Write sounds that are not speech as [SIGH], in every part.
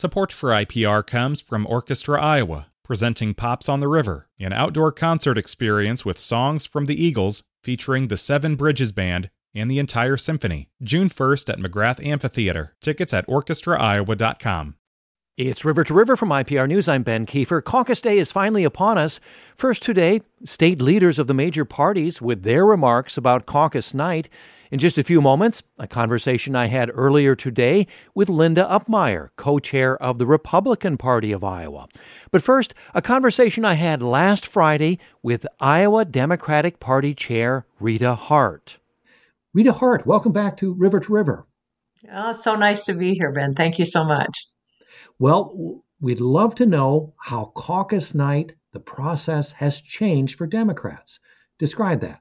Support for IPR comes from Orchestra Iowa, presenting Pops on the River, an outdoor concert experience with songs from the Eagles featuring the Seven Bridges Band and the entire symphony. June 1st at McGrath Amphitheater. Tickets at orchestraiowa.com. It's River to River from IPR News. I'm Ben Kieffer. Caucus Day is finally upon us. First today, state leaders of the major parties with their remarks about caucus night. In just a few moments, a conversation I had earlier today with Linda Upmeyer, co chair of the Republican Party of Iowa. But first, a conversation I had last Friday with Iowa Democratic Party Chair Rita Hart. Rita Hart, welcome back to River to River. Oh, it's so nice to be here, Ben. Thank you so much. Well, we'd love to know how caucus night, the process, has changed for Democrats. Describe that.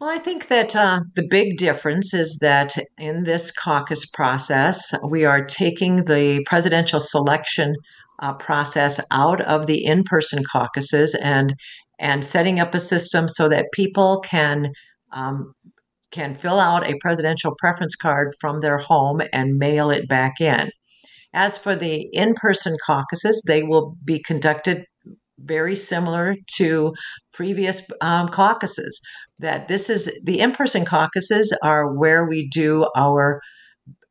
Well, I think that uh, the big difference is that in this caucus process, we are taking the presidential selection uh, process out of the in-person caucuses and and setting up a system so that people can um, can fill out a presidential preference card from their home and mail it back in. As for the in person caucuses, they will be conducted very similar to previous um, caucuses. That this is the in person caucuses are where we do our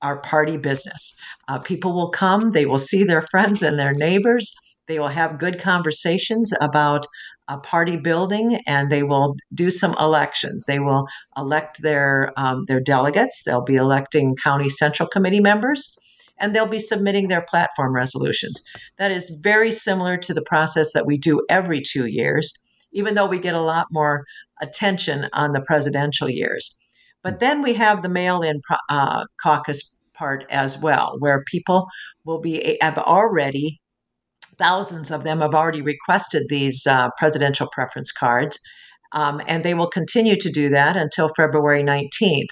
our party business. Uh, people will come, they will see their friends and their neighbors. They will have good conversations about a party building, and they will do some elections. They will elect their um, their delegates. They'll be electing county central committee members and they'll be submitting their platform resolutions. That is very similar to the process that we do every two years, even though we get a lot more attention on the presidential years. But then we have the mail in uh, caucus part as well, where people will be have already thousands of them have already requested these uh, presidential preference cards, um, and they will continue to do that until February 19th.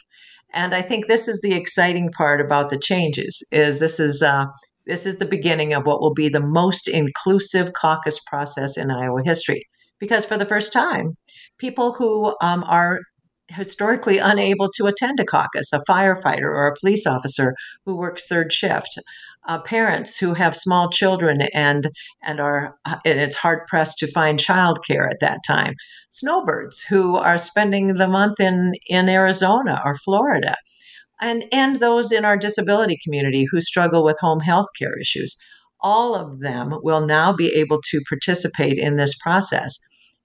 And I think this is the exciting part about the changes is this is uh, this is the beginning of what will be the most inclusive caucus process in Iowa history. Because for the first time, people who um, are historically unable to attend a caucus, a firefighter or a police officer who works third shift, uh, parents who have small children and and are and it's hard pressed to find childcare at that time, snowbirds who are spending the month in in Arizona or Florida, and and those in our disability community who struggle with home health care issues. All of them will now be able to participate in this process.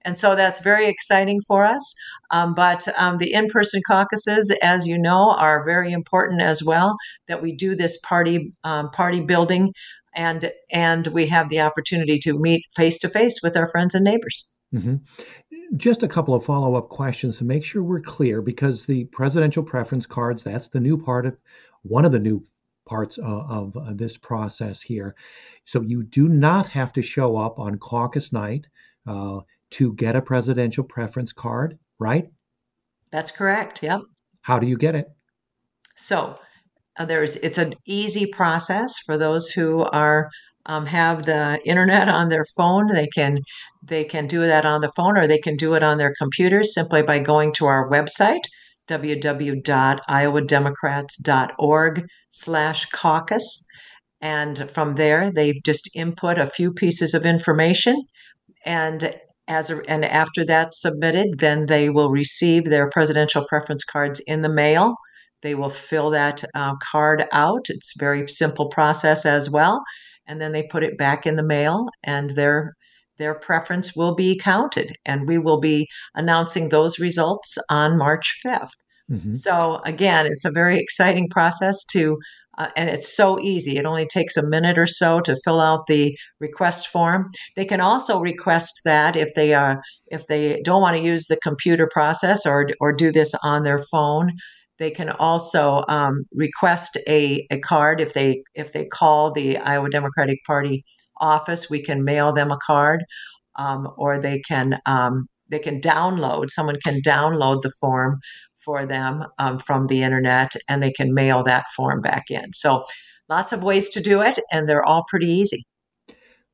And so that's very exciting for us. Um, but um, the in person caucuses, as you know, are very important as well, that we do this party, um, party building and, and we have the opportunity to meet face to face with our friends and neighbors. Mm-hmm. Just a couple of follow up questions to make sure we're clear because the presidential preference cards, that's the new part of one of the new parts of, of uh, this process here. So you do not have to show up on caucus night. Uh, to get a presidential preference card, right? That's correct. Yep. How do you get it? So uh, there's it's an easy process for those who are um, have the internet on their phone. They can they can do that on the phone, or they can do it on their computers simply by going to our website www.iowademocrats.org slash caucus and from there they just input a few pieces of information and as a, and after that's submitted, then they will receive their presidential preference cards in the mail. They will fill that uh, card out. It's a very simple process as well, and then they put it back in the mail, and their their preference will be counted, and we will be announcing those results on March 5th. Mm-hmm. So again, it's a very exciting process to uh, and it's so easy. It only takes a minute or so to fill out the request form. They can also request that if they are if they don't want to use the computer process or or do this on their phone. They can also um, request a, a card if they if they call the Iowa Democratic Party office. We can mail them a card, um, or they can um, they can download. Someone can download the form for them um, from the internet and they can mail that form back in. So lots of ways to do it and they're all pretty easy.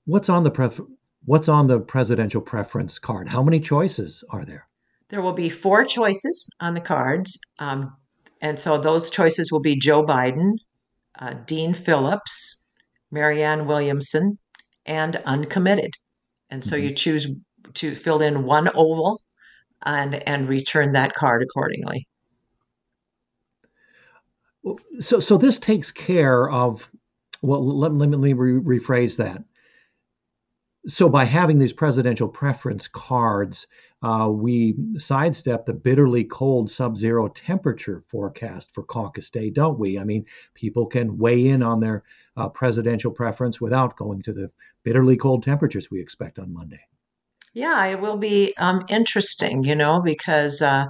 What's on the pref- what's on the presidential preference card? How many choices are there? There will be four choices on the cards. Um, and so those choices will be Joe Biden, uh, Dean Phillips, Marianne Williamson, and uncommitted. And so mm-hmm. you choose to fill in one oval and and return that card accordingly. So so this takes care of well let, let me re- rephrase that. So by having these presidential preference cards, uh, we sidestep the bitterly cold sub-zero temperature forecast for caucus day, don't we? I mean, people can weigh in on their uh, presidential preference without going to the bitterly cold temperatures we expect on Monday. Yeah, it will be um, interesting, you know, because uh,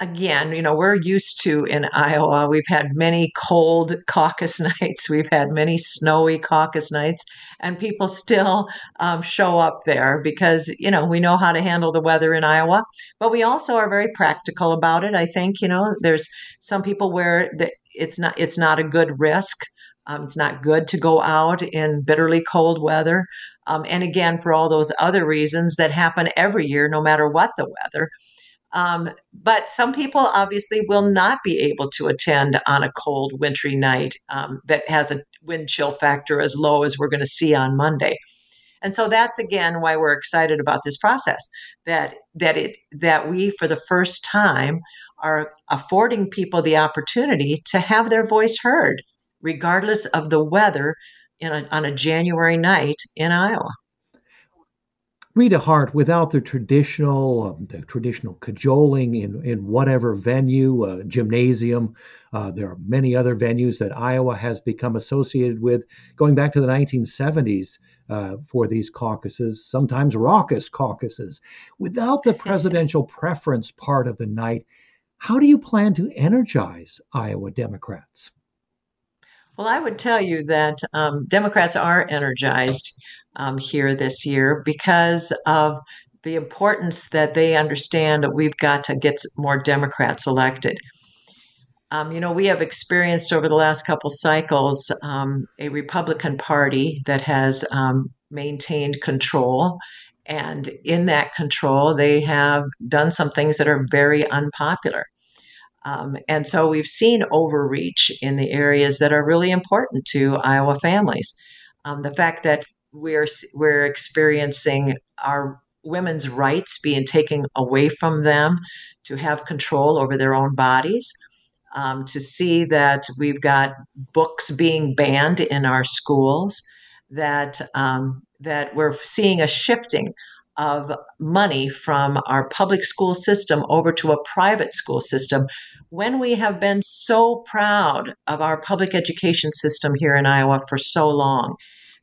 again, you know, we're used to in Iowa, we've had many cold [LAUGHS] caucus nights, we've had many snowy caucus nights, and people still um, show up there because, you know, we know how to handle the weather in Iowa, but we also are very practical about it. I think, you know, there's some people where the, it's not it's not a good risk. Um, it's not good to go out in bitterly cold weather. Um, and again, for all those other reasons that happen every year, no matter what the weather. Um, but some people obviously will not be able to attend on a cold, wintry night um, that has a wind chill factor as low as we're going to see on Monday. And so that's again why we're excited about this process that that it that we for the first time are affording people the opportunity to have their voice heard regardless of the weather a, on a January night in Iowa. Rita Hart, without the traditional, um, the traditional cajoling in, in whatever venue, uh, gymnasium, uh, there are many other venues that Iowa has become associated with going back to the 1970s uh, for these caucuses, sometimes raucous caucuses. Without the presidential [LAUGHS] preference part of the night, how do you plan to energize Iowa Democrats? Well, I would tell you that um, Democrats are energized um, here this year because of the importance that they understand that we've got to get more Democrats elected. Um, you know, we have experienced over the last couple cycles um, a Republican Party that has um, maintained control. And in that control, they have done some things that are very unpopular. Um, and so we've seen overreach in the areas that are really important to Iowa families. Um, the fact that we're we're experiencing our women's rights being taken away from them to have control over their own bodies. Um, to see that we've got books being banned in our schools, that um, that we're seeing a shifting of money from our public school system over to a private school system when we have been so proud of our public education system here in Iowa for so long.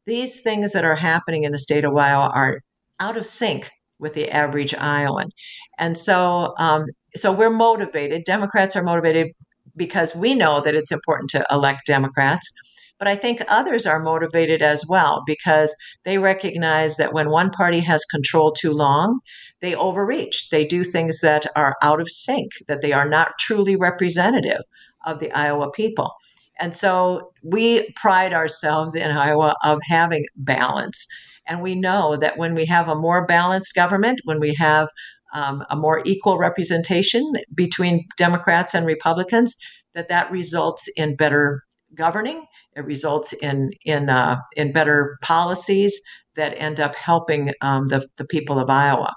These things that are happening in the state of Iowa are out of sync with the average Iowan. And so, um, so we're motivated. Democrats are motivated because we know that it's important to elect Democrats. But I think others are motivated as well because they recognize that when one party has control too long, they overreach. They do things that are out of sync, that they are not truly representative of the Iowa people. And so we pride ourselves in Iowa of having balance. And we know that when we have a more balanced government, when we have um, a more equal representation between Democrats and Republicans, that that results in better governing it results in in uh, in better policies that end up helping um, the the people of Iowa.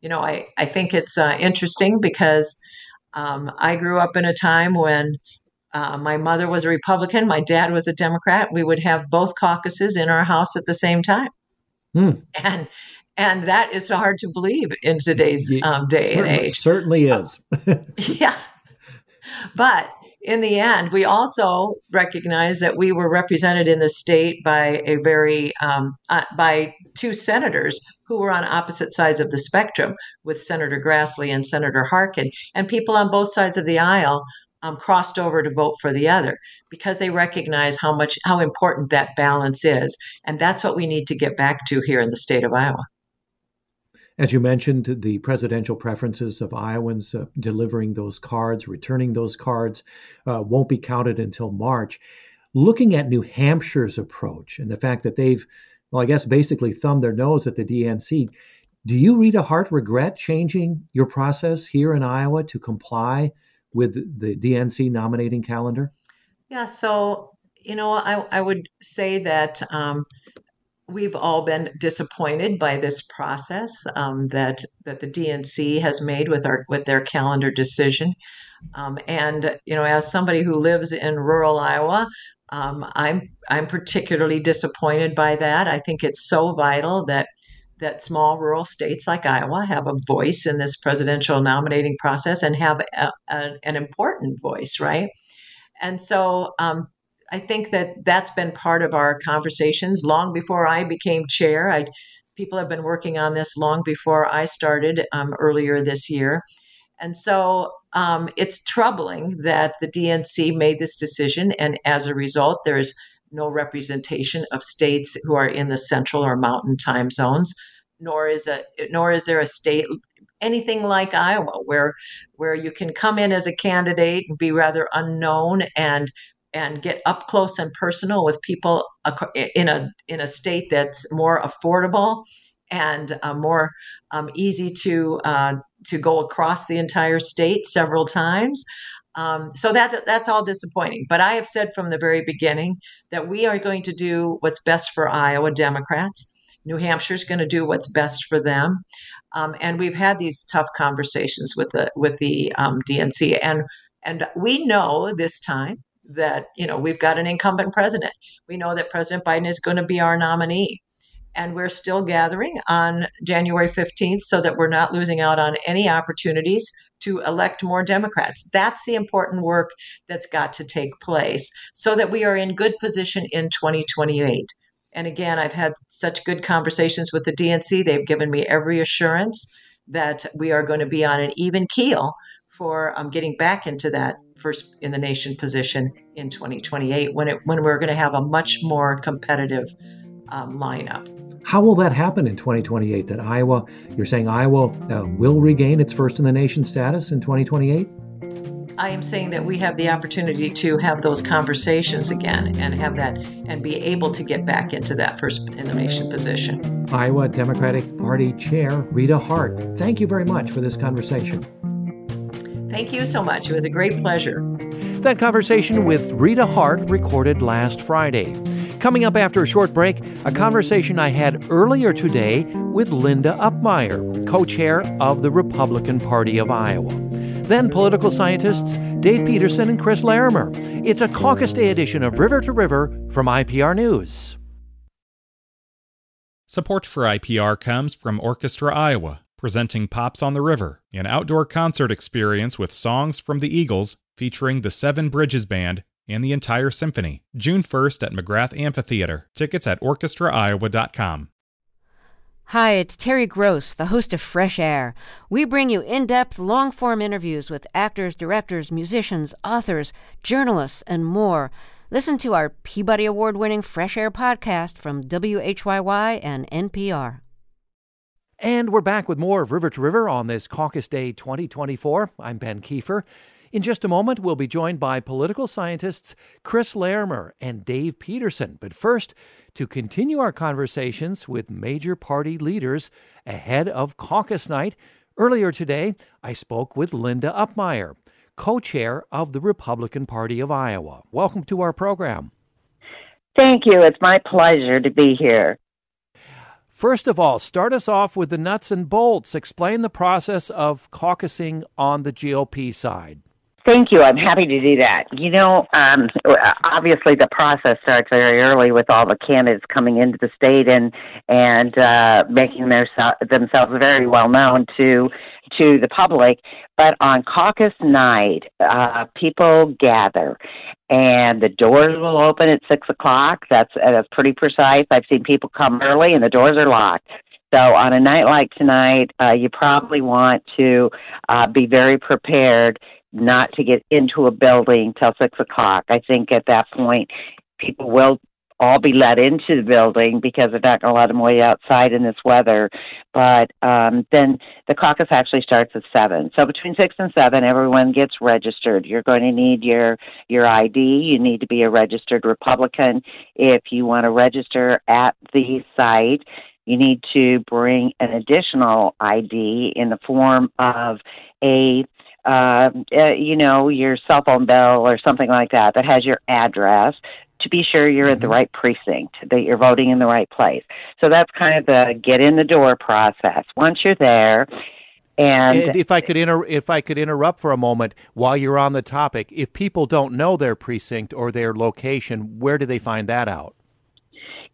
You know, I I think it's uh, interesting because um, I grew up in a time when. Uh, my mother was a Republican. My dad was a Democrat. We would have both caucuses in our house at the same time, hmm. and and that is hard to believe in today's um, day and age. Certainly is. [LAUGHS] yeah, but in the end, we also recognize that we were represented in the state by a very um, uh, by two senators who were on opposite sides of the spectrum, with Senator Grassley and Senator Harkin, and people on both sides of the aisle um, crossed over to vote for the other because they recognize how much how important that balance is, and that's what we need to get back to here in the state of Iowa. As you mentioned, the presidential preferences of Iowans uh, delivering those cards, returning those cards, uh, won't be counted until March. Looking at New Hampshire's approach and the fact that they've, well, I guess basically thumbed their nose at the DNC, do you, Rita Hart regret changing your process here in Iowa to comply with the DNC nominating calendar? Yeah, so You know, I, I would say that um, we've all been disappointed by this process um, that that the DNC has made with our with their calendar decision. Um, and you know, as somebody who lives in rural Iowa, um, I'm I'm particularly disappointed by that. I think it's so vital that that small rural states like Iowa have a voice in this presidential nominating process and have a, a, an important voice, right? And so um, I think that that's been part of our conversations long before I became chair. I people have been working on this long before I started um, earlier this year, and so um, it's troubling that the DNC made this decision, and as a result, there's no representation of states who are in the central or mountain time zones, nor is a nor is there a state anything like Iowa where where you can come in as a candidate and be rather unknown and and get up close and personal with people in a in a state that's more affordable and uh, more um, easy to uh, to go across the entire state several times. Um, so that that's all disappointing. But I have said from the very beginning that we are going to do what's best for Iowa Democrats. New Hampshire's going to do what's best for them, um, and we've had these tough conversations with the with the um, DNC, and and we know this time that you know we've got an incumbent president. We know that President Biden is going to be our nominee, and we're still gathering on January 15th so that we're not losing out on any opportunities to elect more Democrats. That's the important work that's got to take place so that we are in good position in 2028. And again, I've had such good conversations with the DNC. They've given me every assurance that we are going to be on an even keel for um, getting back into that first in the nation position in 2028 when it when we're going to have a much more competitive um, lineup. How will that happen in 2028? That Iowa, you're saying Iowa uh, will regain its first in the nation status in 2028? I am saying that we have the opportunity to have those conversations again and have that and be able to get back into that first in the nation position. Iowa Democratic Party Chair Rita Hart, thank you very much for this conversation. Thank you so much. It was a great pleasure. That conversation with Rita Hart recorded last Friday. Coming up after a short break, a conversation I had earlier today with Linda Upmeyer, co chair of the Republican Party of Iowa. Then political scientists Dave Peterson and Chris Larimer. It's a caucus day edition of River to River from IPR News. Support for IPR comes from Orchestra Iowa presenting Pops on the River, an outdoor concert experience with songs from the Eagles featuring the Seven Bridges Band and the entire symphony. June 1st at McGrath Amphitheater. Tickets at orchestraiowa.com. Hi, it's Terry Gross, the host of Fresh Air. We bring you in depth, long form interviews with actors, directors, musicians, authors, journalists, and more. Listen to our Peabody Award winning Fresh Air podcast from WHYY and NPR. And we're back with more of River to River on this Caucus Day 2024. I'm Ben Kieffer. In just a moment, we'll be joined by political scientists Chris Larimer and Dave Peterson. But first, to continue our conversations with major party leaders ahead of caucus night, earlier today, I spoke with Linda Upmeyer, co chair of the Republican Party of Iowa. Welcome to our program. Thank you. It's my pleasure to be here. First of all, start us off with the nuts and bolts. Explain the process of caucusing on the GOP side. Thank you. I'm happy to do that. You know, um, obviously the process starts very early with all the candidates coming into the state and and uh, making their, themselves very well known to to the public. But on caucus night, uh, people gather, and the doors will open at six o'clock. That's that's pretty precise. I've seen people come early, and the doors are locked. So on a night like tonight, uh, you probably want to uh, be very prepared not to get into a building till six o'clock. I think at that point, people will all be let into the building because they're not going to let them wait outside in this weather. But um, then the caucus actually starts at seven. So between six and seven, everyone gets registered. You're going to need your your ID. You need to be a registered Republican. If you want to register at the site, you need to bring an additional ID in the form of a uh, uh, you know, your cell phone bill or something like that that has your address to be sure you're mm-hmm. at the right precinct, that you're voting in the right place. So that's kind of the get in the door process. Once you're there, and if I could inter- if I could interrupt for a moment while you're on the topic, if people don't know their precinct or their location, where do they find that out?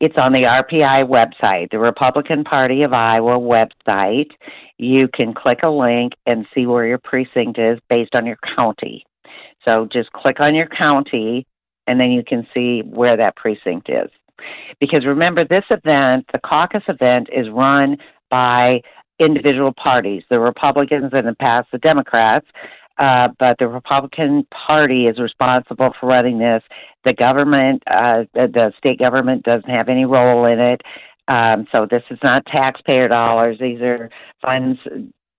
It's on the RPI website, the Republican Party of Iowa website. You can click a link and see where your precinct is based on your county. So just click on your county and then you can see where that precinct is. Because remember, this event, the caucus event, is run by individual parties, the Republicans and in the past the Democrats. Uh, but the Republican Party is responsible for running this. The government, uh, the state government, doesn't have any role in it. Um, so this is not taxpayer dollars. These are funds,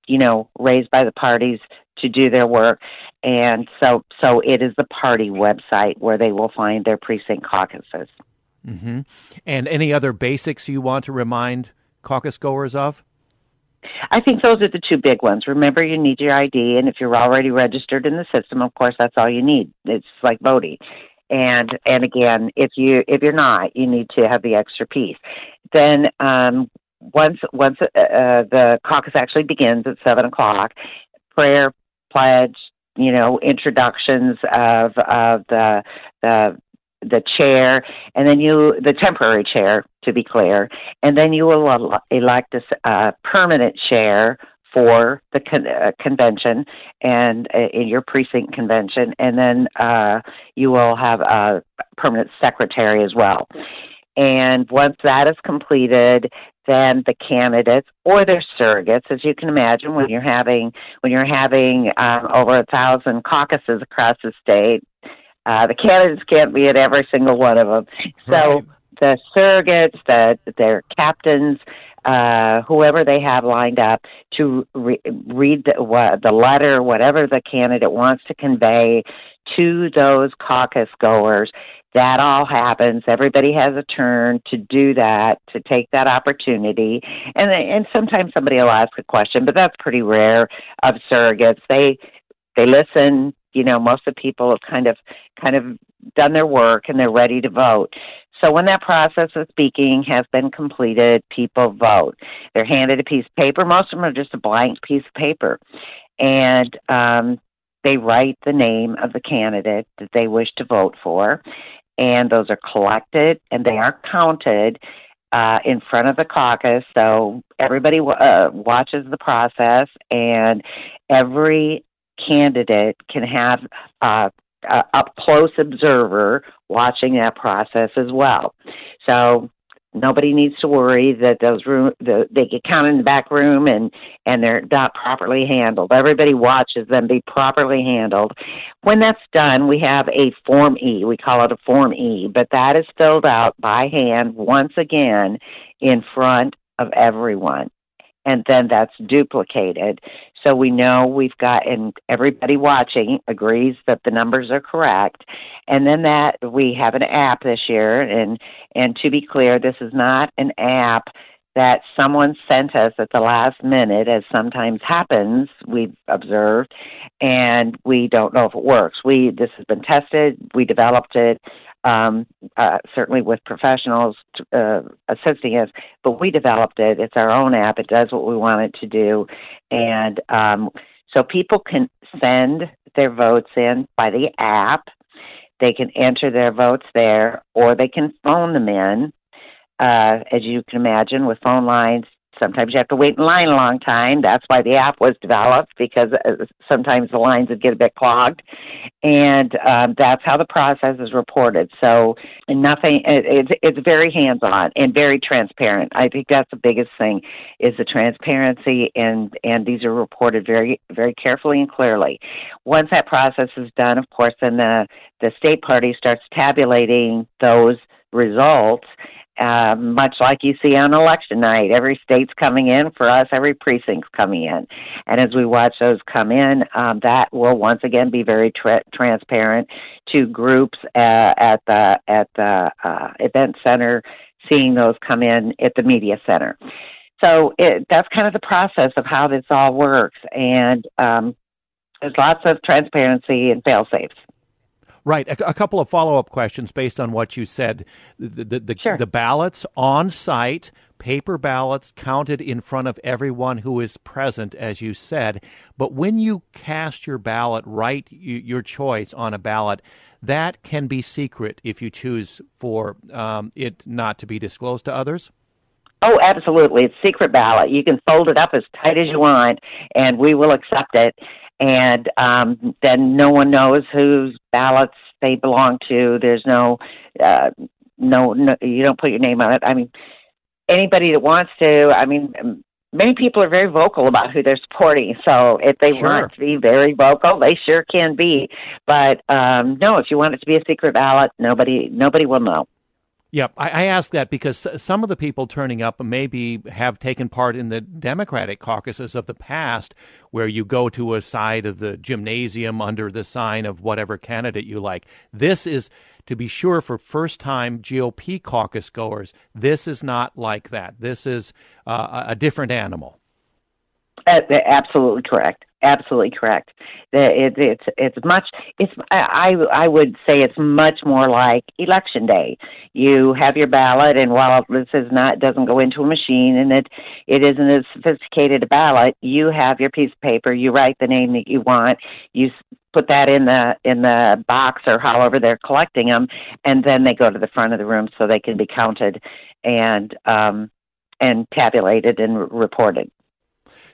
you know, raised by the parties to do their work. And so, so it is the party website where they will find their precinct caucuses. Mm-hmm. And any other basics you want to remind caucus goers of? I think those are the two big ones. Remember, you need your ID, and if you're already registered in the system, of course, that's all you need. It's like voting. And and again, if you if you're not, you need to have the extra piece. Then um, once once uh, uh, the caucus actually begins at seven o'clock, prayer, pledge, you know, introductions of of the the the chair, and then you, the temporary chair, to be clear, and then you will elect a uh, permanent chair for the con- uh, convention and uh, in your precinct convention, and then uh, you will have a permanent secretary as well. And once that is completed, then the candidates or their surrogates, as you can imagine, when you're having when you're having um, over a thousand caucuses across the state, uh, the candidates can't be at every single one of them. So right. the surrogates, the their captains, uh, whoever they have lined up to re- read the, what, the letter, whatever the candidate wants to convey to those caucus goers. That all happens. Everybody has a turn to do that, to take that opportunity, and and sometimes somebody will ask a question, but that's pretty rare of surrogates. They they listen, you know most of the people have kind of kind of done their work and they're ready to vote so when that process of speaking has been completed people vote. They're handed a piece of paper. Most of them are just a blank piece of paper. And um, they write the name of the candidate that they wish to vote for. And those are collected and they are counted uh, in front of the caucus. So everybody uh, watches the process, and every candidate can have uh, a up close observer watching that process as well. So nobody needs to worry that those room the, they get counted in the back room and and they're not properly handled. Everybody watches them be properly handled. When that's done, we have a form E. We call it a form E, but that is filled out by hand once again in front of everyone and then that's duplicated. So we know we've got, and everybody watching agrees that the numbers are correct. And then that we have an app this year, and and to be clear, this is not an app that someone sent us at the last minute, as sometimes happens, we've observed, and we don't know if it works. We this has been tested. We developed it um, uh, certainly with professionals uh, assisting us, but we developed it. It's our own app. It does what we want it to do. And um, so people can send their votes in by the app. They can enter their votes there, or they can phone them in. Uh, as you can imagine, with phone lines, Sometimes you have to wait in line a long time. That's why the app was developed because uh, sometimes the lines would get a bit clogged, and um, that's how the process is reported. So nothing. It, it's it's very hands on and very transparent. I think that's the biggest thing is the transparency and and these are reported very very carefully and clearly. Once that process is done, of course, then the the state party starts tabulating those results uh, much like you see on election night. Every state's coming in for us, every precinct's coming in. And as we watch those come in, um, that will once again be very tra- transparent to groups uh, at the at the uh, event center, seeing those come in at the media center. So it, that's kind of the process of how this all works, and um, there's lots of transparency and fail safes. Right. A, a couple of follow up questions based on what you said. The, the, the, sure. the ballots on site, paper ballots counted in front of everyone who is present, as you said. But when you cast your ballot, write your choice on a ballot, that can be secret if you choose for um, it not to be disclosed to others? Oh, absolutely. It's secret ballot. You can fold it up as tight as you want, and we will accept it. And um, then no one knows whose ballots they belong to. There's no, uh, no, no, you don't put your name on it. I mean, anybody that wants to. I mean, many people are very vocal about who they're supporting. So if they sure. want to be very vocal, they sure can be. But um, no, if you want it to be a secret ballot, nobody nobody will know. Yeah, I, I ask that because some of the people turning up maybe have taken part in the Democratic caucuses of the past, where you go to a side of the gymnasium under the sign of whatever candidate you like. This is, to be sure, for first time GOP caucus goers, this is not like that. This is uh, a different animal. Uh, absolutely correct. Absolutely correct. It, it's it's much. It's I I would say it's much more like election day. You have your ballot, and while this is not doesn't go into a machine, and it it isn't as sophisticated a ballot, you have your piece of paper. You write the name that you want. You put that in the in the box or however they're collecting them, and then they go to the front of the room so they can be counted and um, and tabulated and reported.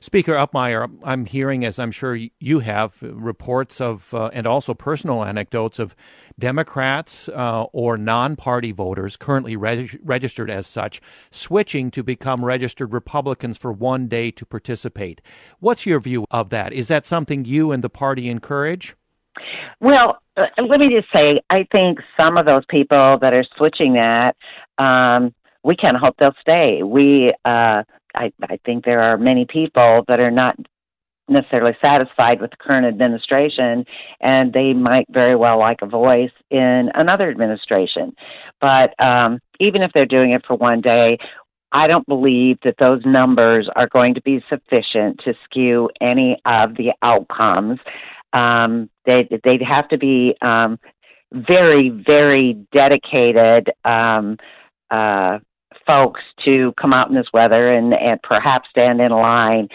Speaker Upmeyer, I'm hearing, as I'm sure you have, reports of uh, and also personal anecdotes of Democrats uh, or non party voters currently reg- registered as such switching to become registered Republicans for one day to participate. What's your view of that? Is that something you and the party encourage? Well, uh, let me just say, I think some of those people that are switching that, um, we of hope they'll stay. We, uh, I, I think there are many people that are not necessarily satisfied with the current administration, and they might very well like a voice in another administration. But um, even if they're doing it for one day, I don't believe that those numbers are going to be sufficient to skew any of the outcomes. Um, they, they'd have to be um, very, very dedicated um, uh, folks to come out in this weather and, and perhaps stand in line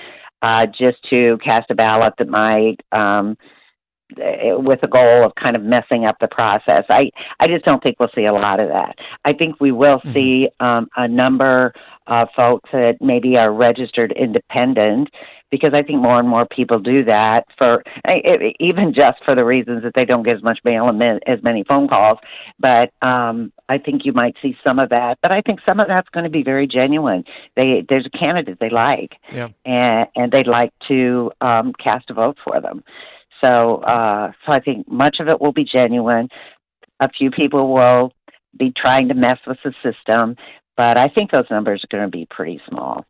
uh, just to cast a ballot that might, um, eh, with a goal of kind of messing up the process. I, I just don't think we'll see a lot of that. I think we will mm-hmm. see um, a number of folks that maybe are registered independent because I think more and more people do that for even just for the reasons that they don't get as much mail and as many phone calls. But um, I think you might see some of that. But I think some of that's going to be very genuine. They there's a candidate they like, yeah. and and they'd like to um, cast a vote for them. So uh, so I think much of it will be genuine. A few people will be trying to mess with the system, but I think those numbers are going to be pretty small.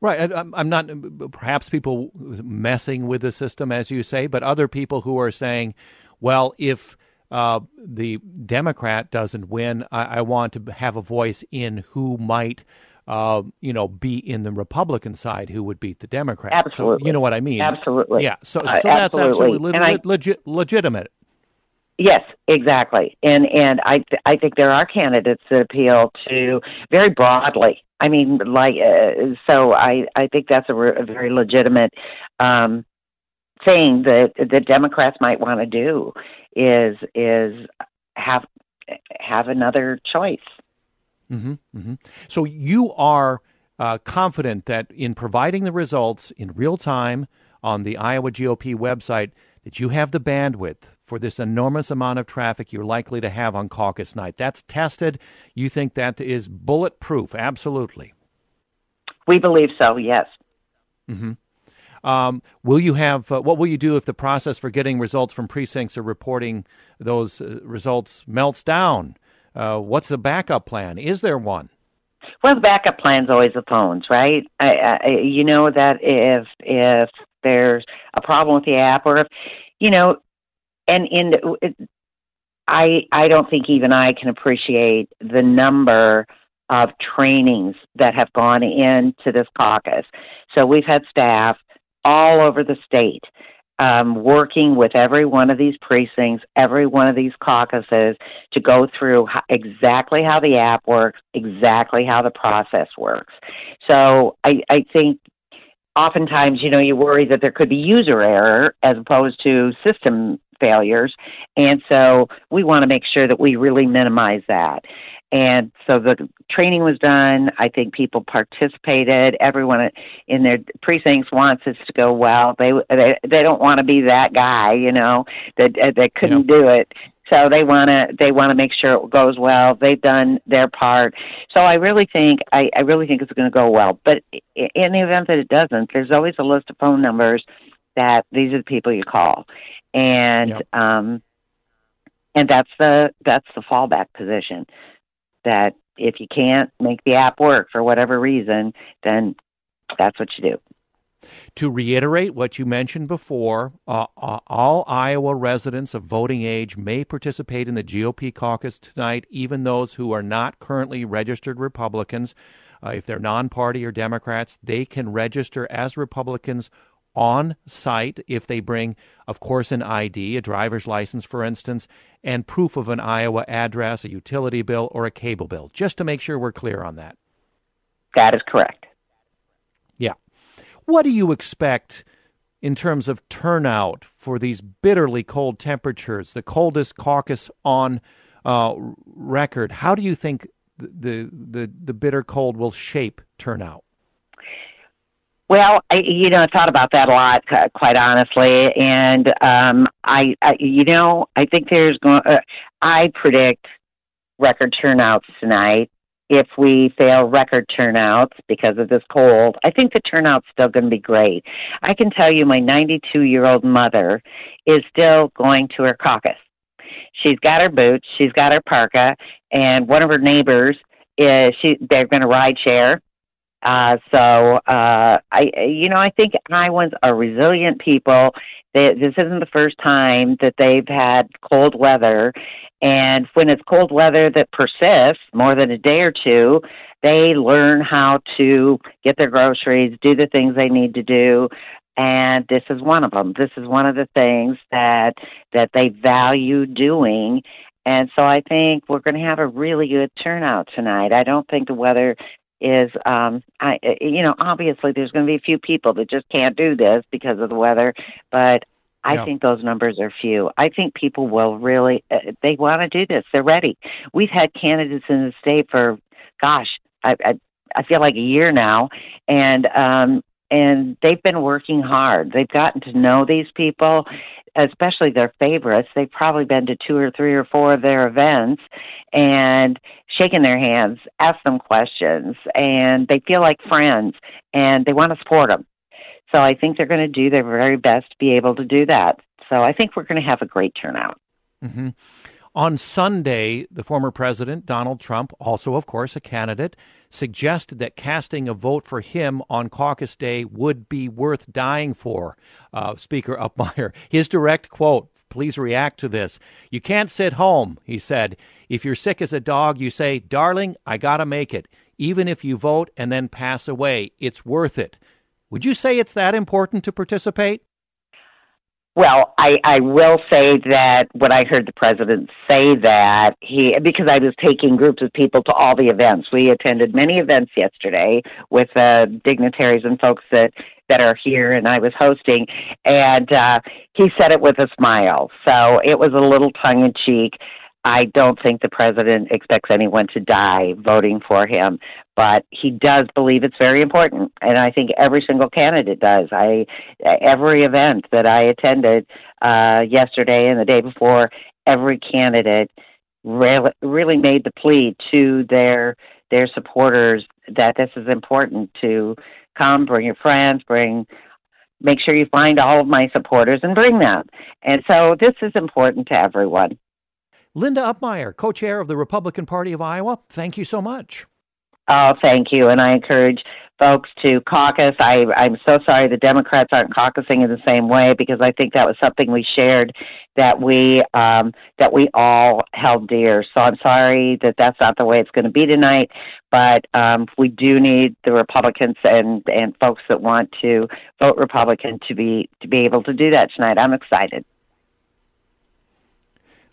Right. I'm not perhaps people messing with the system, as you say, but other people who are saying, well, if uh, the Democrat doesn't win, I, I, want to have a voice in who might. Uh, you know, be in the Republican side who would beat the Democrat. Absolutely. So, you know what I mean? Absolutely. Yeah. So, so uh, that's absolutely, le- I, legit, legitimate. Yes, exactly. And and I th- I think there are candidates that appeal to very broadly I mean, like, uh, so I, I think that's a, re- a very legitimate um, thing that the Democrats might want to do is is have have another choice. Mm-hmm, mm-hmm. So you are uh, confident that in providing the results in real time on the Iowa GOP website, that you have the bandwidth for this enormous amount of traffic you're likely to have on caucus night. That's tested. You think that is bulletproof? Absolutely. We believe so. Yes. Mm-hmm. Um, will you have uh, what will you do if the process for getting results from precincts or reporting those uh, results melts down? Uh, what's the backup plan? Is there one? Well, the backup plan's always the phones, right? I, I, you know that if if there's a problem with the app, or if you know, and in I I don't think even I can appreciate the number of trainings that have gone into this caucus. So we've had staff all over the state um, working with every one of these precincts, every one of these caucuses to go through how, exactly how the app works, exactly how the process works. So I, I think oftentimes, you know, you worry that there could be user error as opposed to system failures. And so we want to make sure that we really minimize that. And so the training was done. I think people participated. Everyone in their precincts wants this to go well. They they they don't want to be that guy, you know, that that couldn't do it. So they want to they want to make sure it goes well. They've done their part. So I really think I, I really think it's going to go well. But in the event that it doesn't, there's always a list of phone numbers that these are the people you call, and yep. um, and that's the that's the fallback position that if you can't make the app work for whatever reason, then that's what you do. To reiterate what you mentioned before, uh, uh, all Iowa residents of voting age may participate in the GOP caucus tonight, even those who are not currently registered Republicans. Uh, if they're non party or Democrats, they can register as Republicans on site if they bring, of course, an ID, a driver's license, for instance, and proof of an Iowa address, a utility bill, or a cable bill, just to make sure we're clear on that. That is correct. Yeah. What do you expect in terms of turnout for these bitterly cold temperatures, the coldest caucus on uh, record? How do you think the, the, the bitter cold will shape turnout? Well, I, you know, I thought about that a lot, quite honestly, and um, I, I, you know, I think there's going. Uh, I predict record turnouts tonight. If we fail record turnouts because of this cold, I think the turnout's still going to be great. I can tell you, my 92 year old mother is still going to her caucus. She's got her boots, she's got her parka, and one of her neighbors is she. They're going to ride share uh, so uh, I, you know, I think Iowans are resilient people. They, this isn't the first time that they've had cold weather, and when it's cold weather that persists more than a day or two, they learn how to get their groceries, do the things they need to do, and this is one of them. This is one of the things that that they value doing. And so I think we're going to have a really good turnout tonight. I don't think the weather is um I you know obviously there's going to be a few people that just can't do this because of the weather but I yeah. think those numbers are few. I think people will really uh, they want to do this. They're ready. We've had candidates in the state for gosh, I I, I feel like a year now and um and they've been working hard. They've gotten to know these people especially their favorites. They've probably been to two or three or four of their events and shaken their hands, ask them questions, and they feel like friends and they want to support them. So I think they're going to do their very best to be able to do that. So I think we're going to have a great turnout. Mm-hmm. On Sunday, the former president, Donald Trump, also, of course, a candidate, suggested that casting a vote for him on caucus day would be worth dying for. Uh, Speaker Upmeyer, [LAUGHS] his direct quote, please react to this. You can't sit home, he said. If you're sick as a dog, you say, Darling, I gotta make it. Even if you vote and then pass away, it's worth it. Would you say it's that important to participate? Well, I, I will say that when I heard the president say that, he because I was taking groups of people to all the events. We attended many events yesterday with uh, dignitaries and folks that that are here, and I was hosting, and uh, he said it with a smile. So it was a little tongue in cheek. I don't think the president expects anyone to die voting for him, but he does believe it's very important, and I think every single candidate does. I every event that I attended uh, yesterday and the day before, every candidate really really made the plea to their their supporters that this is important to come, bring your friends, bring make sure you find all of my supporters and bring them. And so this is important to everyone. Linda Upmeyer, co chair of the Republican Party of Iowa, thank you so much. Oh, thank you. And I encourage folks to caucus. I, I'm so sorry the Democrats aren't caucusing in the same way because I think that was something we shared that we um, that we all held dear. So I'm sorry that that's not the way it's going to be tonight. But um, we do need the Republicans and and folks that want to vote Republican to be to be able to do that tonight. I'm excited.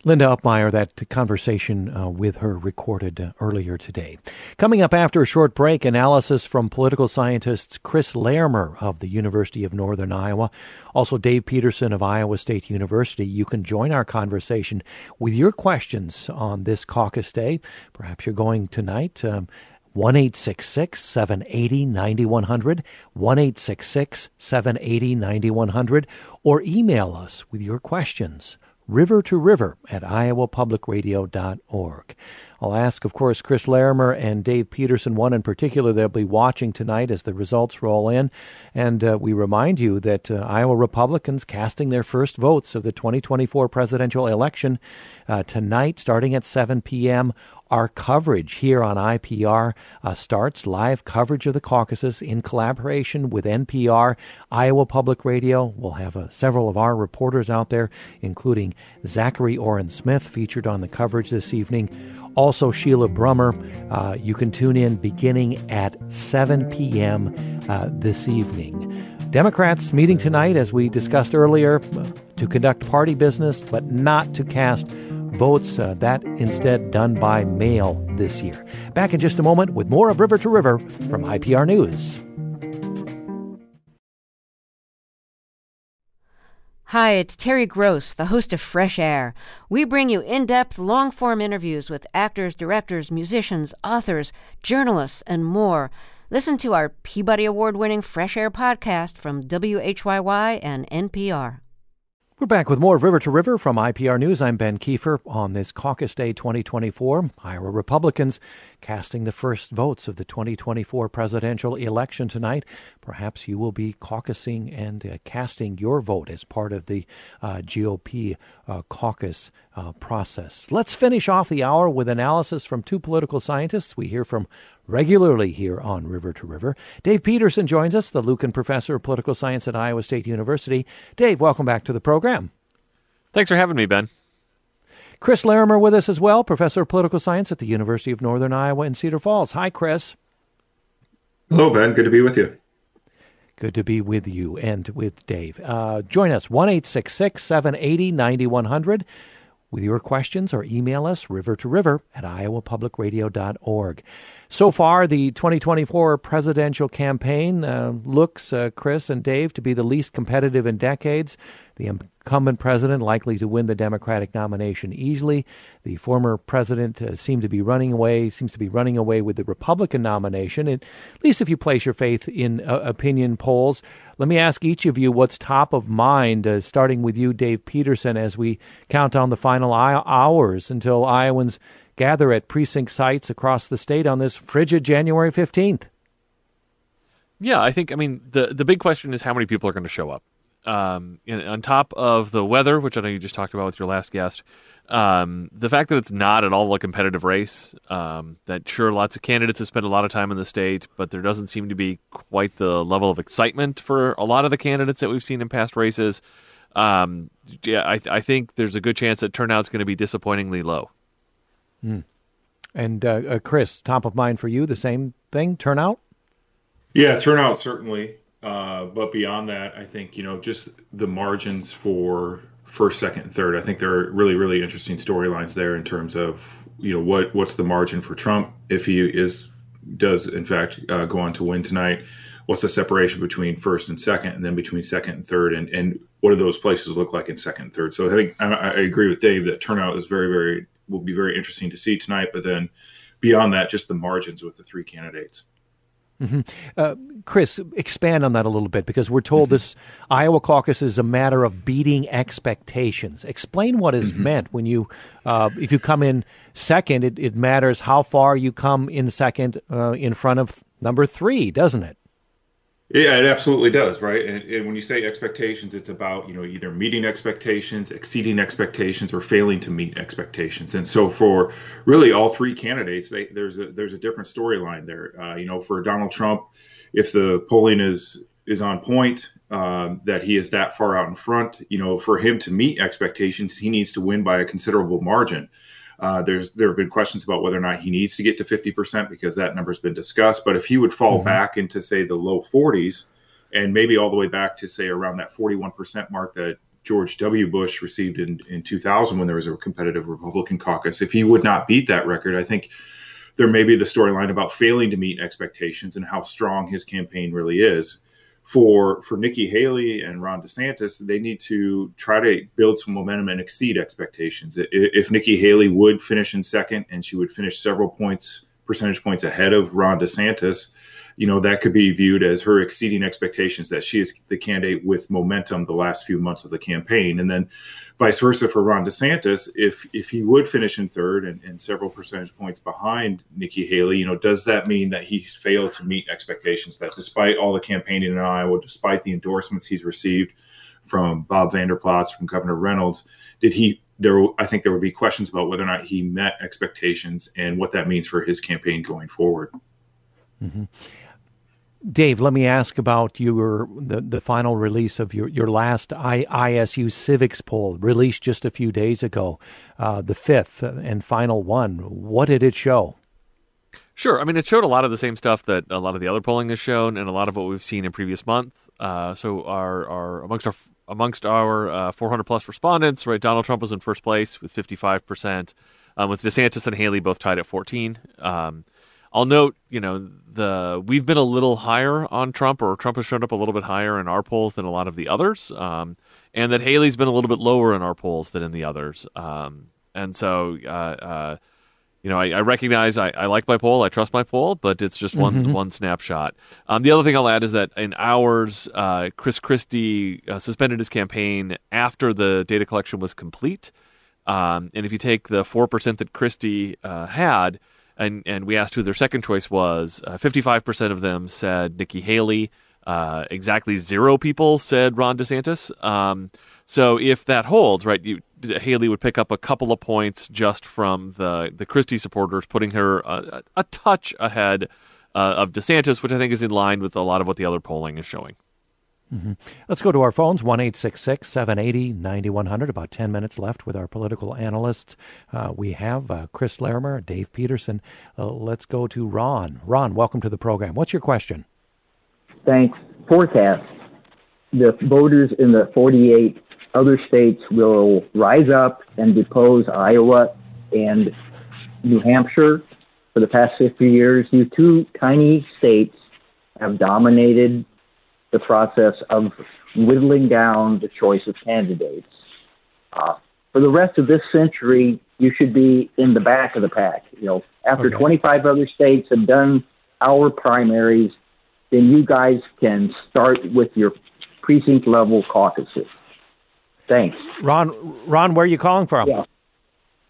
Linda Upmeyer, that conversation uh, with her recorded uh, earlier today. Coming up after a short break, analysis from political scientists Chris Larimer of the University of Northern Iowa, also Dave Peterson of Iowa State University. You can join our conversation with your questions on this caucus day. Perhaps you're going tonight. Um, 1 780 9100, 1 780 9100, or email us with your questions river to river at iowapublicradio.org. I'll ask, of course, Chris Larimer and Dave Peterson, one in particular, they'll be watching tonight as the results roll in. And uh, we remind you that uh, Iowa Republicans casting their first votes of the 2024 presidential election uh, tonight, starting at 7 p.m. Our coverage here on IPR uh, starts live coverage of the caucuses in collaboration with NPR, Iowa Public Radio. We'll have uh, several of our reporters out there, including Zachary Oren Smith, featured on the coverage this evening. Also, Sheila Brummer. Uh, you can tune in beginning at 7 p.m. Uh, this evening. Democrats meeting tonight, as we discussed earlier, to conduct party business, but not to cast votes. Uh, that instead done by mail this year. Back in just a moment with more of River to River from IPR News. Hi, it's Terry Gross, the host of Fresh Air. We bring you in depth, long form interviews with actors, directors, musicians, authors, journalists, and more. Listen to our Peabody Award winning Fresh Air podcast from WHYY and NPR. We're back with more River to River from IPR News. I'm Ben Kieffer on this Caucus Day 2024. Iowa Republicans casting the first votes of the 2024 presidential election tonight. Perhaps you will be caucusing and uh, casting your vote as part of the uh, GOP uh, caucus uh, process. Let's finish off the hour with analysis from two political scientists we hear from regularly here on River to River. Dave Peterson joins us, the Lucken Professor of Political Science at Iowa State University. Dave, welcome back to the program. Thanks for having me, Ben. Chris Larimer with us as well, professor of political science at the University of Northern Iowa in Cedar Falls. Hi, Chris. Hello, Ben. Good to be with you. Good to be with you and with Dave. Uh, join us, 1 780 9100 with your questions or email us river to river at iowapublicradio.org. So far, the 2024 presidential campaign uh, looks, uh, Chris and Dave, to be the least competitive in decades. The incumbent president likely to win the Democratic nomination easily. The former president uh, seemed to be running away, seems to be running away with the Republican nomination, at least if you place your faith in uh, opinion polls. Let me ask each of you what's top of mind, uh, starting with you, Dave Peterson, as we count on the final hours until Iowans gather at precinct sites across the state on this frigid January 15th. Yeah, I think, I mean, the, the big question is how many people are going to show up um, on top of the weather, which I know you just talked about with your last guest, um, the fact that it's not at all a competitive race, um, that sure, lots of candidates have spent a lot of time in the state, but there doesn't seem to be quite the level of excitement for a lot of the candidates that we've seen in past races. Um, yeah, I, I, think there's a good chance that turnout's going to be disappointingly low. Mm. And uh, uh, Chris, top of mind for you, the same thing, turnout? Yeah, turnout certainly. Uh, but beyond that, I think you know just the margins for first, second, and third. I think there are really, really interesting storylines there in terms of you know what what's the margin for Trump if he is does in fact uh, go on to win tonight. What's the separation between first and second, and then between second and third, and and what do those places look like in second and third? So I think I, I agree with Dave that turnout is very, very will be very interesting to see tonight. But then beyond that, just the margins with the three candidates. Mm-hmm. Uh, Chris, expand on that a little bit because we're told mm-hmm. this Iowa caucus is a matter of beating expectations. Explain what is mm-hmm. meant when you, uh, if you come in second, it, it, matters how far you come in second uh, in front of number three, doesn't it? Yeah, it absolutely does, right? And, and, when you say expectations, it's about you know either meeting expectations, exceeding expectations, or failing to meet expectations. And so for really all three candidates, they, there's a there's a different storyline there. Uh, you know, for Donald Trump, if the polling is is on point, um, that he is that far out in front, you know, for him to meet expectations, he needs to win by a considerable margin. Uh, there's there have been questions about whether or not he needs to get to 50% because that number's been discussed. But if he would fall mm-hmm. back into say the low 40s and maybe all the way back to say around that 41% mark that George W. Bush received in, in 2000 when there was a competitive Republican caucus, if he would not beat that record, I think there may be the storyline about failing to meet expectations and how strong his campaign really is for for Nikki Haley and Ron DeSantis, they need to try to build some momentum and exceed expectations. If Nikki Haley would finish in second and she would finish several points, percentage points ahead of Ron DeSantis, you know that could be viewed as her exceeding expectations that she is the candidate with momentum the last few months of the campaign, and then vice versa for Ron DeSantis. If if he would finish in third and, and several percentage points behind Nikki Haley, you know, does that mean that he's failed to meet expectations? That despite all the campaigning in Iowa, despite the endorsements he's received from Bob Vander Plaats, from Governor Reynolds, did he? There, I think there would be questions about whether or not he met expectations and what that means for his campaign going forward. Mm-hmm. Dave, let me ask about your the, the final release of your, your last ISU civics poll, released just a few days ago, uh, the fifth and final one. What did it show? Sure. I mean, it showed a lot of the same stuff that a lot of the other polling has shown, and a lot of what we've seen in previous months. Uh, so, our, our amongst our amongst our uh, 400 plus respondents, right? Donald Trump was in first place with 55 percent, um, with DeSantis and Haley both tied at 14. Um, I'll note, you know, the we've been a little higher on Trump, or Trump has shown up a little bit higher in our polls than a lot of the others, um, and that Haley's been a little bit lower in our polls than in the others. Um, and so, uh, uh, you know, I, I recognize I, I, like my poll, I trust my poll, but it's just one mm-hmm. one snapshot. Um, the other thing I'll add is that in ours, uh, Chris Christie uh, suspended his campaign after the data collection was complete. Um, and if you take the four percent that Christie uh, had and and we asked who their second choice was. Uh, fifty-five percent of them said Nikki Haley. Uh, exactly zero people said Ron DeSantis. Um, so if that holds, right, you, Haley would pick up a couple of points just from the the Christie supporters, putting her a, a touch ahead uh, of DeSantis, which I think is in line with a lot of what the other polling is showing. Mm-hmm. Let's go to our phones 1 780 9100. About 10 minutes left with our political analysts. Uh, we have uh, Chris Larimer, Dave Peterson. Uh, let's go to Ron. Ron, welcome to the program. What's your question? Thanks. Forecast. The voters in the 48 other states will rise up and depose Iowa and New Hampshire for the past 50 years. These two tiny states have dominated the process of whittling down the choice of candidates. Uh, for the rest of this century, you should be in the back of the pack. You know, after okay. 25 other states have done our primaries, then you guys can start with your precinct level caucuses. Thanks. Ron, Ron, where are you calling from? Yeah.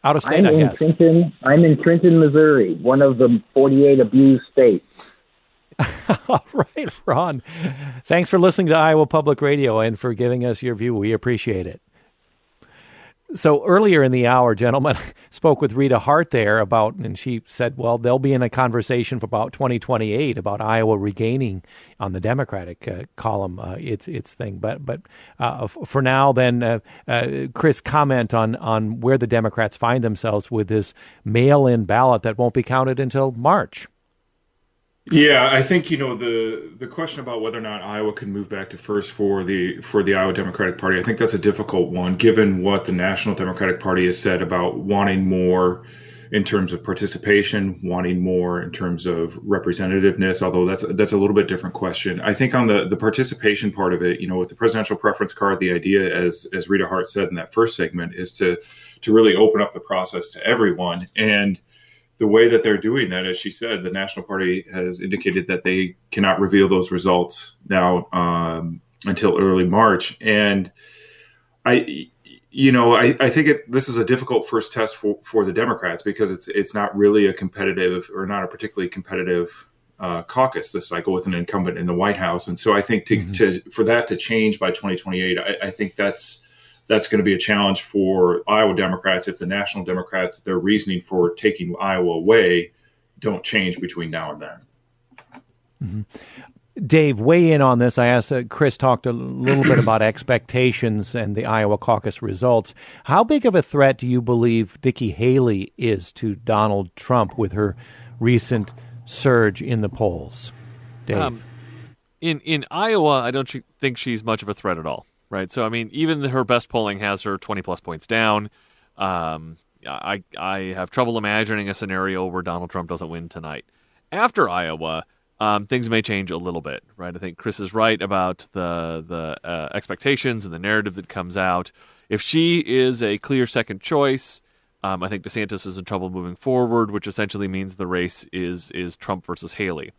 Out of state, I'm I in guess. Trenton, I'm in Trenton, Missouri, one of the 48 abused states. [LAUGHS] All right, Ron. Thanks for listening to Iowa Public Radio and for giving us your view. We appreciate it. So earlier in the hour, gentlemen, [LAUGHS] spoke with Rita Hart there about, and she said, well, they'll be in a conversation for about 2028 about Iowa regaining on the Democratic uh, column uh, its its thing. But but uh, for now, then, uh, uh, Chris, comment on on where the Democrats find themselves with this mail-in ballot that won't be counted until March. Yeah, I think you know the the question about whether or not Iowa can move back to first for the for the Iowa Democratic Party. I think that's a difficult one, given what the National Democratic Party has said about wanting more in terms of participation, wanting more in terms of representativeness. Although that's that's a little bit different question. I think on the the participation part of it, you know, with the presidential preference card, the idea, as as Rita Hart said in that first segment, is to to really open up the process to everyone and the way that they're doing that, as she said, the National Party has indicated that they cannot reveal those results now um, until early March. And I, you know, I, I think it, this is a difficult first test for, for the Democrats because it's it's not really a competitive or not a particularly competitive uh, caucus this cycle with an incumbent in the White House. And so I think to, mm-hmm. to for that to change by 2028, I, I think that's that's going to be a challenge for Iowa Democrats if the national Democrats, their reasoning for taking Iowa away, don't change between now and then. Mm-hmm. Dave, weigh in on this. I asked uh, Chris talked a little bit about expectations and the Iowa caucus results. How big of a threat do you believe Nikki Haley is to Donald Trump with her recent surge in the polls? Dave. Um, in in Iowa, I don't think she's much of a threat at all. Right. So I mean, even her best polling has her 20 plus points down. Um, I I have trouble imagining a scenario where Donald Trump doesn't win tonight. After Iowa, um, things may change a little bit, right? I think Chris is right about the the uh, expectations and the narrative that comes out. If she is a clear second choice, um, I think DeSantis is in trouble moving forward, which essentially means the race is is Trump versus Haley.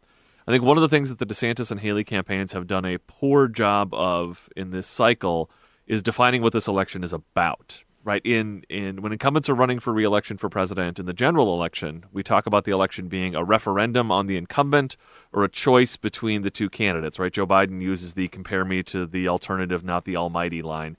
I think one of the things that the DeSantis and Haley campaigns have done a poor job of in this cycle is defining what this election is about, right? In in when incumbents are running for reelection for president in the general election we talk about the election being a referendum on the incumbent or a choice between the two candidates right? Joe biden uses the compare me to the alternative not the almighty line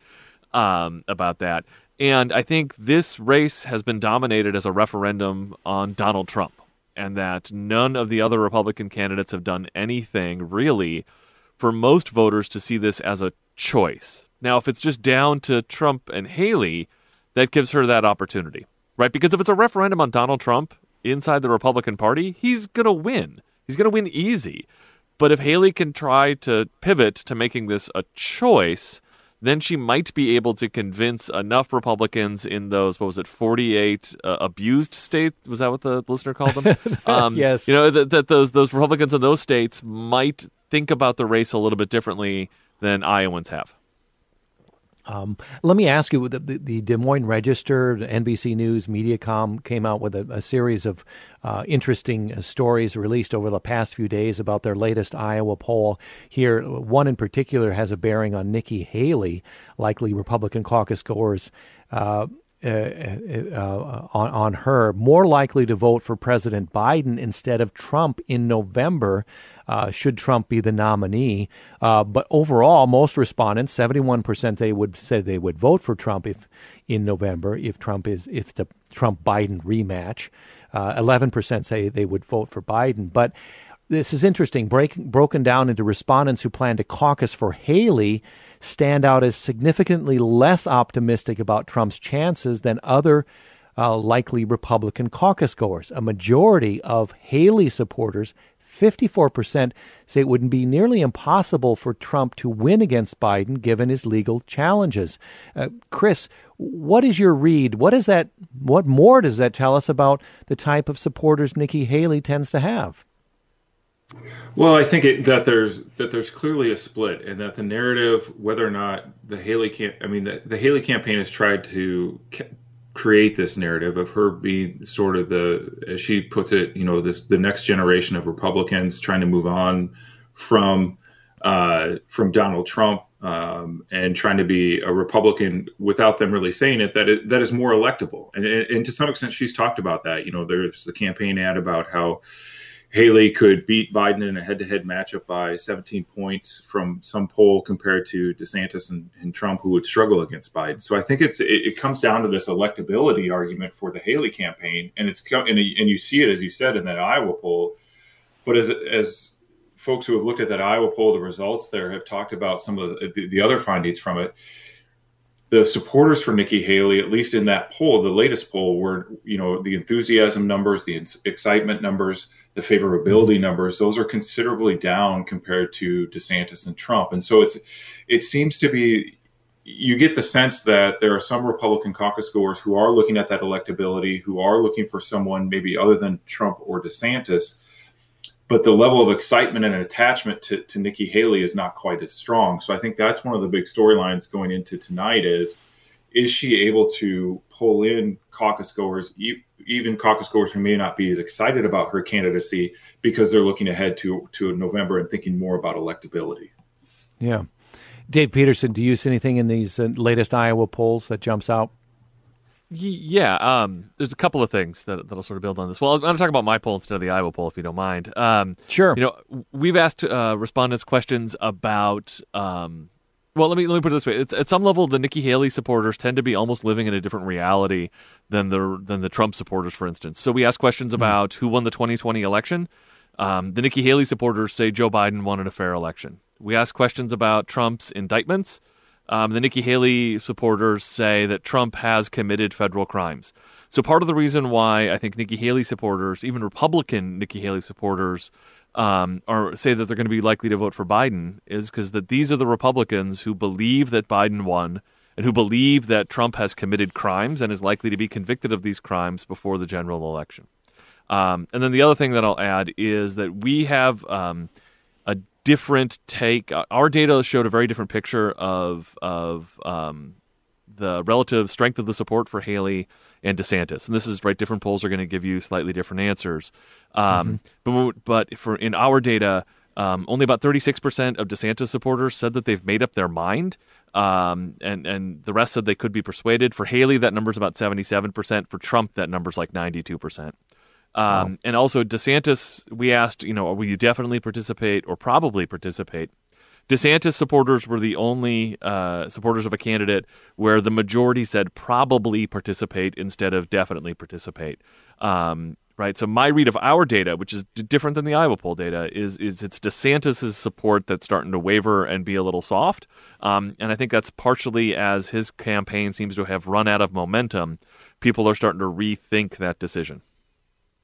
um, about that. And i think this race has been dominated as a referendum on donald trump and that none of the other republican candidates have done anything really for most voters to see this as a choice now, if it's just down to Trump and Haley, that gives her that opportunity, right? Because if it's a referendum on Donald Trump inside the Republican Party, he's going to win. He's going to win easy. But if Haley can try to pivot to making this a choice, then she might be able to convince enough Republicans in those what was it, forty eight uh, abused states? Was that what the listener called them? [LAUGHS] Um, yes. You know that, that those those Republicans in those states might think about the race a little bit differently than Iowans have. Um, let me ask you: the, the, Des Moines Register, NBC News, Mediacom came out with a, a series of uh, interesting uh, stories released over the past few days about their latest Iowa poll. Here, one in particular has a bearing on Nikki Haley, likely Republican caucus goers. Uh, uh, uh, on, on her, more likely to vote for President Biden instead of Trump in November uh, should Trump be the nominee. Uh, but overall, most respondents, 71% they would say they would vote for Trump if in November if Trump is if the Trump Biden rematch. Uh, 11% say they would vote for Biden. But this is interesting. Break, broken down into respondents who plan to caucus for Haley stand out as significantly less optimistic about Trump's chances than other uh, likely Republican caucus goers. A majority of Haley supporters 54% say it would be nearly impossible for Trump to win against Biden given his legal challenges. Uh, Chris, what is your read? What is that? What more does that tell us about the type of supporters Nikki Haley tends to have? Well, I think it, that there's that there's clearly a split, and that the narrative, whether or not the Haley camp, I mean, the, the Haley campaign has tried to create this narrative of her being sort of the, as she puts it, you know, this the next generation of Republicans trying to move on from uh, from Donald Trump um, and trying to be a Republican without them really saying it. That it, that is more electable, and, and to some extent, she's talked about that. You know, there's the campaign ad about how Haley could beat Biden in a head-to-head matchup by 17 points from some poll compared to DeSantis and, and Trump, who would struggle against Biden. So I think it's it, it, comes down to this electability argument for the Haley campaign, and it's and, and you see it as you said in that Iowa poll. But as as folks who have looked at that Iowa poll, the results there have talked about some of the, the other findings from it the supporters for Nikki Haley, at least in that poll, the latest poll, were you know the enthusiasm numbers, the excitement numbers, the favorability numbers, those are considerably down compared to DeSantis and Trump, and so it's it seems to be you get the sense that there are some Republican caucus goers who are looking at that electability, who are looking for someone maybe other than Trump or DeSantis but the level of excitement and attachment to, to Nikki Haley is not quite as strong. So I think that's one of the big storylines going into tonight is is she able to pull in caucus goers, even caucus goers who may not be as excited about her candidacy because they're looking ahead to to November and thinking more about electability. Yeah. Dave Peterson, do you see anything in these uh, latest Iowa polls that jumps out? Yeah, um, there's a couple of things that that'll sort of build on this. Well, I'm going to talk about my poll instead of the Iowa poll, if you don't mind. Um, sure. You know, we've asked uh, respondents questions about. Um, well, let me let me put it this way: it's, at some level, the Nikki Haley supporters tend to be almost living in a different reality than the than the Trump supporters, for instance. So we ask questions mm-hmm. about who won the 2020 election. Um, the Nikki Haley supporters say Joe Biden won in a fair election. We ask questions about Trump's indictments. Um, the Nikki Haley supporters say that Trump has committed federal crimes. So part of the reason why I think Nikki Haley supporters, even Republican Nikki Haley supporters, um, or say that they're going to be likely to vote for Biden, is because that these are the Republicans who believe that Biden won and who believe that Trump has committed crimes and is likely to be convicted of these crimes before the general election. Um, and then the other thing that I'll add is that we have um, a different take. Uh, our data showed a very different picture of of um, the relative strength of the support for Haley and DeSantis. And this is right. Different polls are going to give you slightly different answers. Um, mm-hmm. But but for in our data, um, only about 36% of DeSantis supporters said that they've made up their mind. Um, and and the rest said they could be persuaded. For Haley, that number's about 77%. For Trump, that number's like 92%. Um, wow. And also, DeSantis, we asked, you know, will you definitely participate or probably participate? DeSantis supporters were the only uh, supporters of a candidate where the majority said probably participate instead of definitely participate. Um, right. So my read of our data, which is different than the Iowa poll data, is is it's DeSantis's support that's starting to waver and be a little soft. Um, and I think that's partially as his campaign seems to have run out of momentum. People are starting to rethink that decision.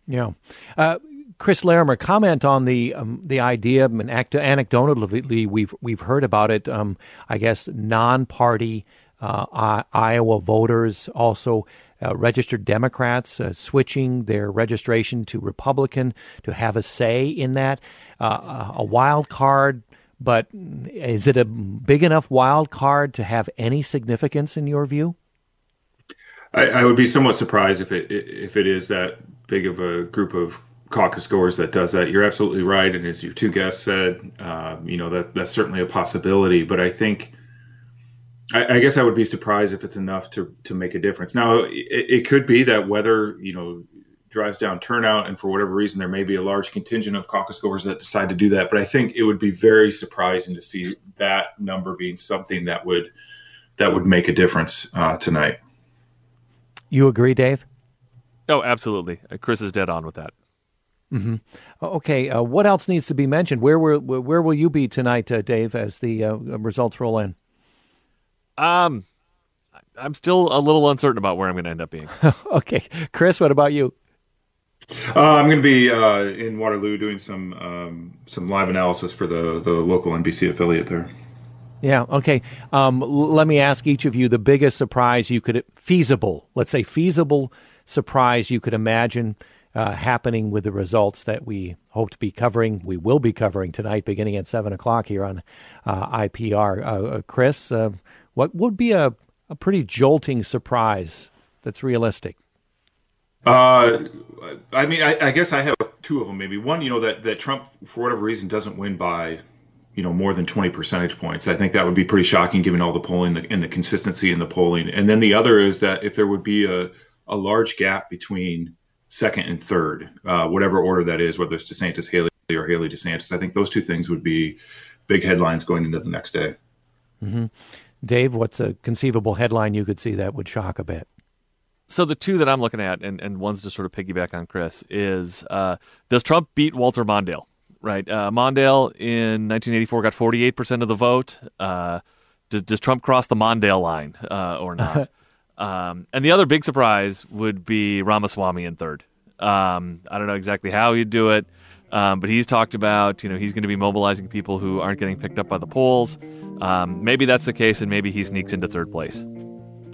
Yeah. Uh, Chris Larimer, comment on the um, the idea, and anecdotally, we've we've heard about it. Um, I guess non-party uh, Iowa voters, also uh, registered Democrats, uh, switching their registration to Republican to have a say in that. Uh, a wild card, but is it a big enough wild card to have any significance in your view? I, I would be somewhat surprised if it if it is that big of a group of caucus goers that does that. You're absolutely right, and as your two guests said, uh, you know that that's certainly a possibility. But I think, I, I, guess I would be surprised if it's enough to to make a difference. Now, it, it could be that weather, you know, drives down turnout, and for whatever reason, there may be a large contingent of caucus goers that decide to do that. But I think it would be very surprising to see that number being something that would that would make a difference uh, tonight. You agree, Dave? Oh, absolutely. Uh, Chris is dead on with that. Mm-hmm. Okay, uh, what else needs to be mentioned? Where will where will you be tonight, uh, Dave, as the uh, results roll in? Um, I'm still a little uncertain about where I'm going to end up being. [LAUGHS] okay, Chris, what about you? Uh, I'm going to be uh, in Waterloo doing some um, some live analysis for the the local NBC affiliate there. Yeah. Okay. Um, let me ask each of you the biggest surprise you could feasible, let's say feasible surprise you could imagine uh, happening with the results that we hope to be covering. We will be covering tonight, beginning at seven o'clock here on uh, IPR. Uh, uh, Chris, uh, what would be a, a pretty jolting surprise that's realistic? Uh, I mean, I, I guess I have two of them. Maybe one, you know, that that Trump for whatever reason doesn't win by you know more than 20 percentage points i think that would be pretty shocking given all the polling and the consistency in the polling and then the other is that if there would be a, a large gap between second and third uh, whatever order that is whether it's desantis haley or haley desantis i think those two things would be big headlines going into the next day mm-hmm. dave what's a conceivable headline you could see that would shock a bit so the two that i'm looking at and, and one's to sort of piggyback on chris is uh, does trump beat walter mondale right? Uh, Mondale in 1984 got 48% of the vote. Uh, does, does Trump cross the Mondale line uh, or not? [LAUGHS] um, and the other big surprise would be Ramaswamy in third. Um, I don't know exactly how he'd do it, um, but he's talked about you know he's going to be mobilizing people who aren't getting picked up by the polls. Um, maybe that's the case, and maybe he sneaks into third place.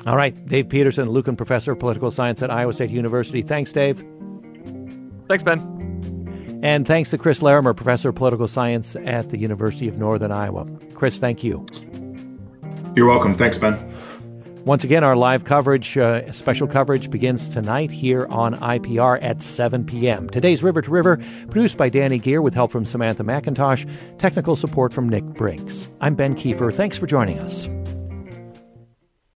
All right, Dave Peterson, Lucken Professor of Political Science at Iowa State University. Thanks, Dave. Thanks, Ben. And thanks to Chris Larimer, Professor of Political Science at the University of Northern Iowa. Chris, thank you. You're welcome. Thanks, Ben. Once again, our live coverage, uh, special coverage, begins tonight here on IPR at 7 p.m. Today's River to River, produced by Dani Gehr with help from Samantha McIntosh, technical support from Nick Brinks. I'm Ben Kieffer. Thanks for joining us.